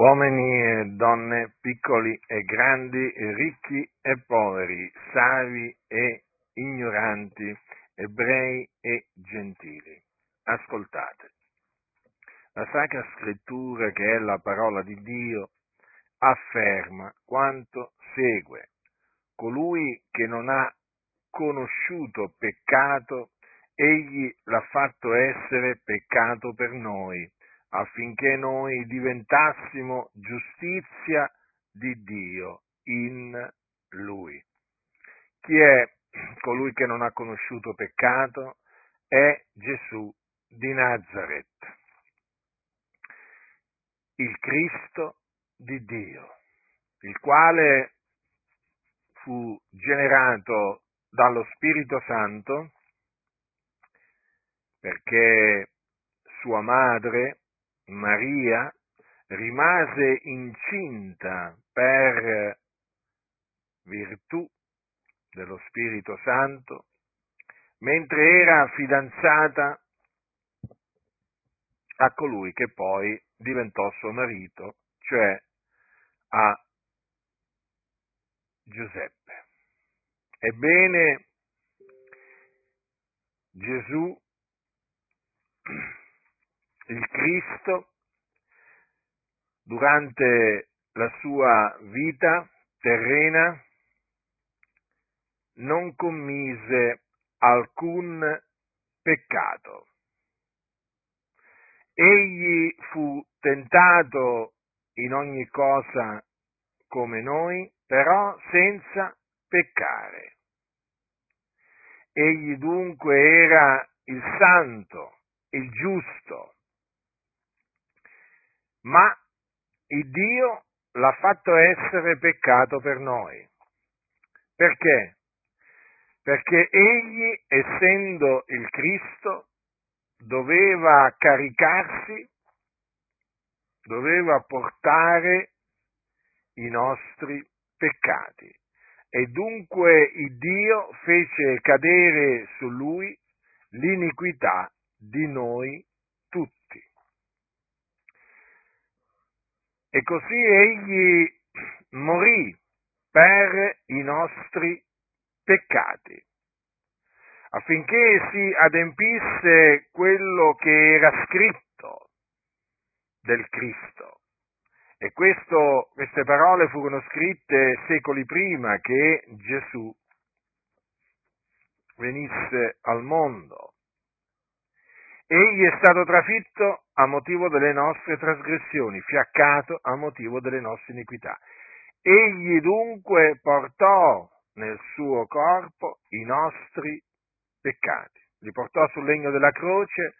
uomini e donne, piccoli e grandi, ricchi e poveri, savi e ignoranti, ebrei e gentili. Ascoltate. La Sacra Scrittura, che è la parola di Dio, afferma quanto segue. Colui che non ha conosciuto peccato, egli l'ha fatto essere peccato per noi affinché noi diventassimo giustizia di Dio in Lui. Chi è colui che non ha conosciuto peccato? È Gesù di Nazareth, il Cristo di Dio, il quale fu generato dallo Spirito Santo perché sua madre Maria rimase incinta per virtù dello Spirito Santo mentre era fidanzata a colui che poi diventò suo marito, cioè a Giuseppe. Ebbene, Gesù il Cristo durante la sua vita terrena non commise alcun peccato. Egli fu tentato in ogni cosa come noi, però senza peccare. Egli dunque era il santo, il giusto, ma il Dio l'ha fatto essere peccato per noi. Perché? Perché egli, essendo il Cristo, doveva caricarsi, doveva portare i nostri peccati. E dunque il Dio fece cadere su lui l'iniquità di noi E così egli morì per i nostri peccati, affinché si adempisse quello che era scritto del Cristo. E questo, queste parole furono scritte secoli prima che Gesù venisse al mondo. Egli è stato trafitto a motivo delle nostre trasgressioni, fiaccato a motivo delle nostre iniquità. Egli dunque portò nel suo corpo i nostri peccati, li portò sul legno della croce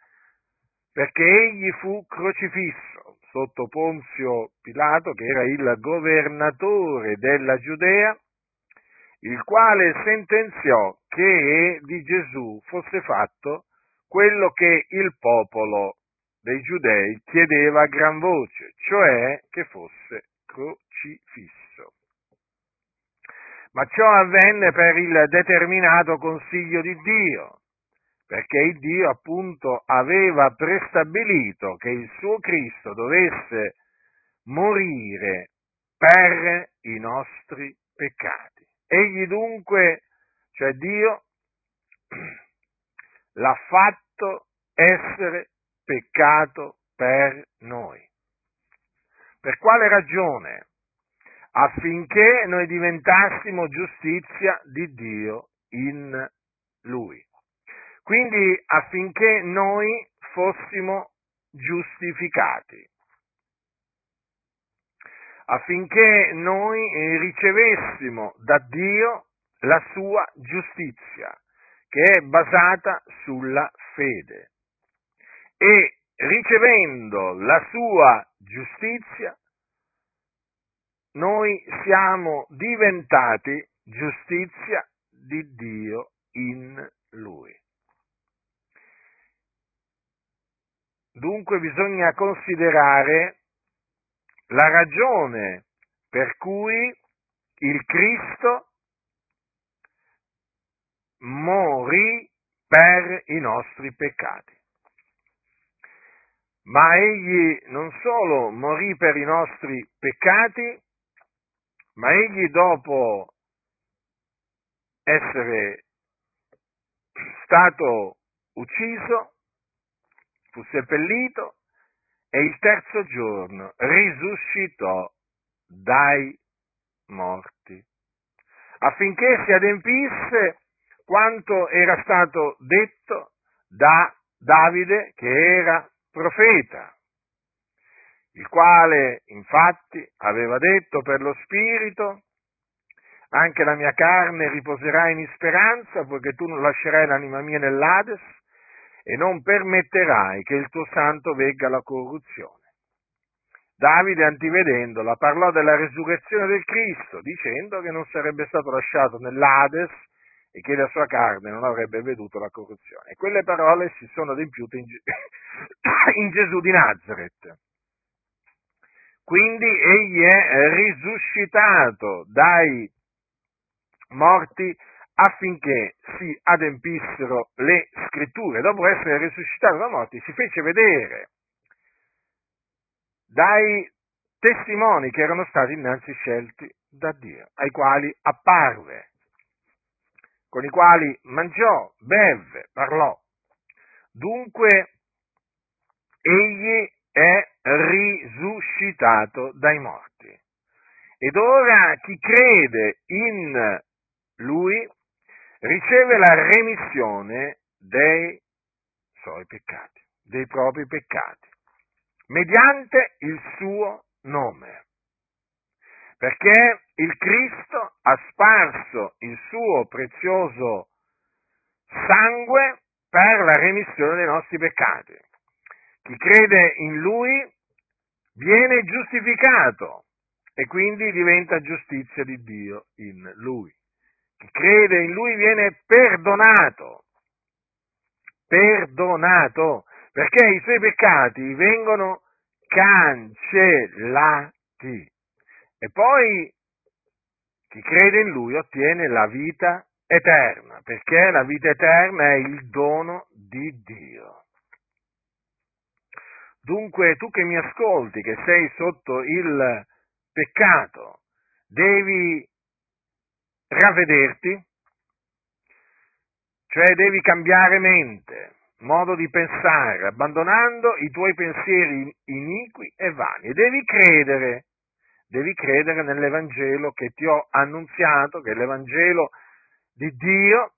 perché egli fu crocifisso sotto Ponzio Pilato, che era il governatore della Giudea, il quale sentenziò che di Gesù fosse fatto quello che il popolo dei giudei chiedeva a gran voce, cioè che fosse crocifisso. Ma ciò avvenne per il determinato consiglio di Dio, perché il Dio appunto aveva prestabilito che il suo Cristo dovesse morire per i nostri peccati. Egli dunque, cioè Dio, l'ha fatto essere peccato per noi. Per quale ragione? Affinché noi diventassimo giustizia di Dio in Lui. Quindi affinché noi fossimo giustificati, affinché noi ricevessimo da Dio la sua giustizia, che è basata sulla fede. E ricevendo la sua giustizia, noi siamo diventati giustizia di Dio in Lui. Dunque bisogna considerare la ragione per cui il Cristo morì per i nostri peccati. Ma egli non solo morì per i nostri peccati, ma egli dopo essere stato ucciso, fu seppellito e il terzo giorno risuscitò dai morti, affinché si adempisse quanto era stato detto da Davide che era profeta, il quale infatti aveva detto per lo Spirito, anche la mia carne riposerà in speranza, poiché tu non lascerai l'anima mia nell'Ades e non permetterai che il tuo santo vegga la corruzione. Davide, antivedendola, parlò della resurrezione del Cristo, dicendo che non sarebbe stato lasciato nell'Ades e che la sua carne non avrebbe veduto la corruzione. E quelle parole si sono adempiute in, in Gesù di Nazareth. Quindi egli è risuscitato dai morti affinché si adempissero le scritture. Dopo essere risuscitato dai morti si fece vedere dai testimoni che erano stati innanzi scelti da Dio, ai quali apparve, con i quali mangiò, bevve, parlò. Dunque egli è risuscitato dai morti. Ed ora chi crede in lui riceve la remissione dei suoi peccati, dei propri peccati, mediante il suo nome. Perché il Cristo ha sparso il suo prezioso sangue per la remissione dei nostri peccati. Chi crede in lui viene giustificato e quindi diventa giustizia di Dio in lui. Chi crede in lui viene perdonato, perdonato, perché i suoi peccati vengono cancellati. E poi chi crede in lui ottiene la vita eterna, perché la vita eterna è il dono di Dio. Dunque tu che mi ascolti, che sei sotto il peccato, devi ravvederti, cioè devi cambiare mente, modo di pensare, abbandonando i tuoi pensieri iniqui e vani e devi credere, devi credere nell'Evangelo che ti ho annunziato, che è l'Evangelo di Dio,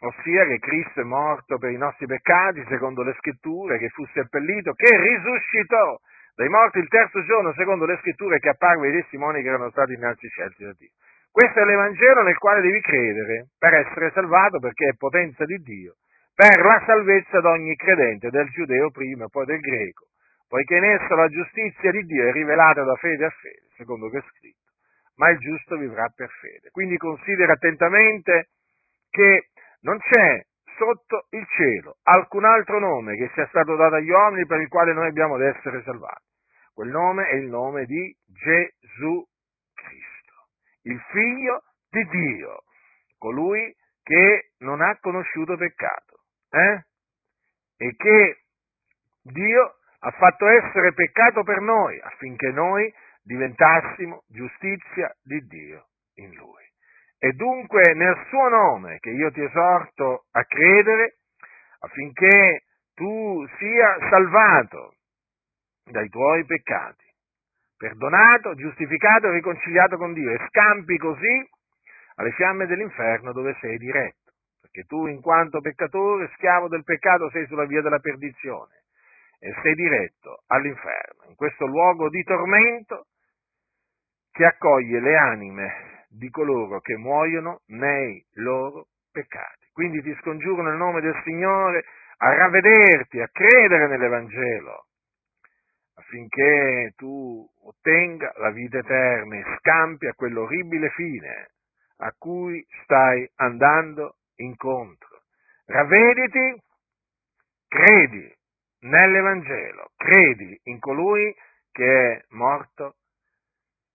ossia che Cristo è morto per i nostri peccati, secondo le scritture, che fu seppellito, che risuscitò dai morti il terzo giorno, secondo le scritture, che apparve ai testimoni che erano stati innanzi scelti da Dio. Questo è l'Evangelo nel quale devi credere per essere salvato perché è potenza di Dio, per la salvezza di ogni credente, del giudeo prima e poi del greco, poiché in esso la giustizia di Dio è rivelata da fede a fede, secondo che è scritto, ma il giusto vivrà per fede. Quindi considera attentamente che non c'è sotto il cielo alcun altro nome che sia stato dato agli uomini per il quale noi abbiamo ad essere salvati. Quel nome è il nome di Gesù il figlio di Dio, colui che non ha conosciuto peccato, eh? e che Dio ha fatto essere peccato per noi affinché noi diventassimo giustizia di Dio in lui. E dunque nel suo nome che io ti esorto a credere affinché tu sia salvato dai tuoi peccati perdonato, giustificato e riconciliato con Dio e scampi così alle fiamme dell'inferno dove sei diretto, perché tu in quanto peccatore, schiavo del peccato, sei sulla via della perdizione e sei diretto all'inferno, in questo luogo di tormento che accoglie le anime di coloro che muoiono nei loro peccati. Quindi ti scongiuro nel nome del Signore a ravvederti, a credere nell'Evangelo, affinché tu ottenga la vita eterna e scampi a quell'orribile fine a cui stai andando incontro. Ravvediti, credi nell'Evangelo, credi in colui che è morto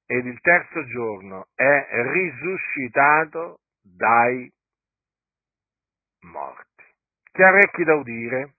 ed il terzo giorno è risuscitato dai morti. Chi ha orecchi da udire.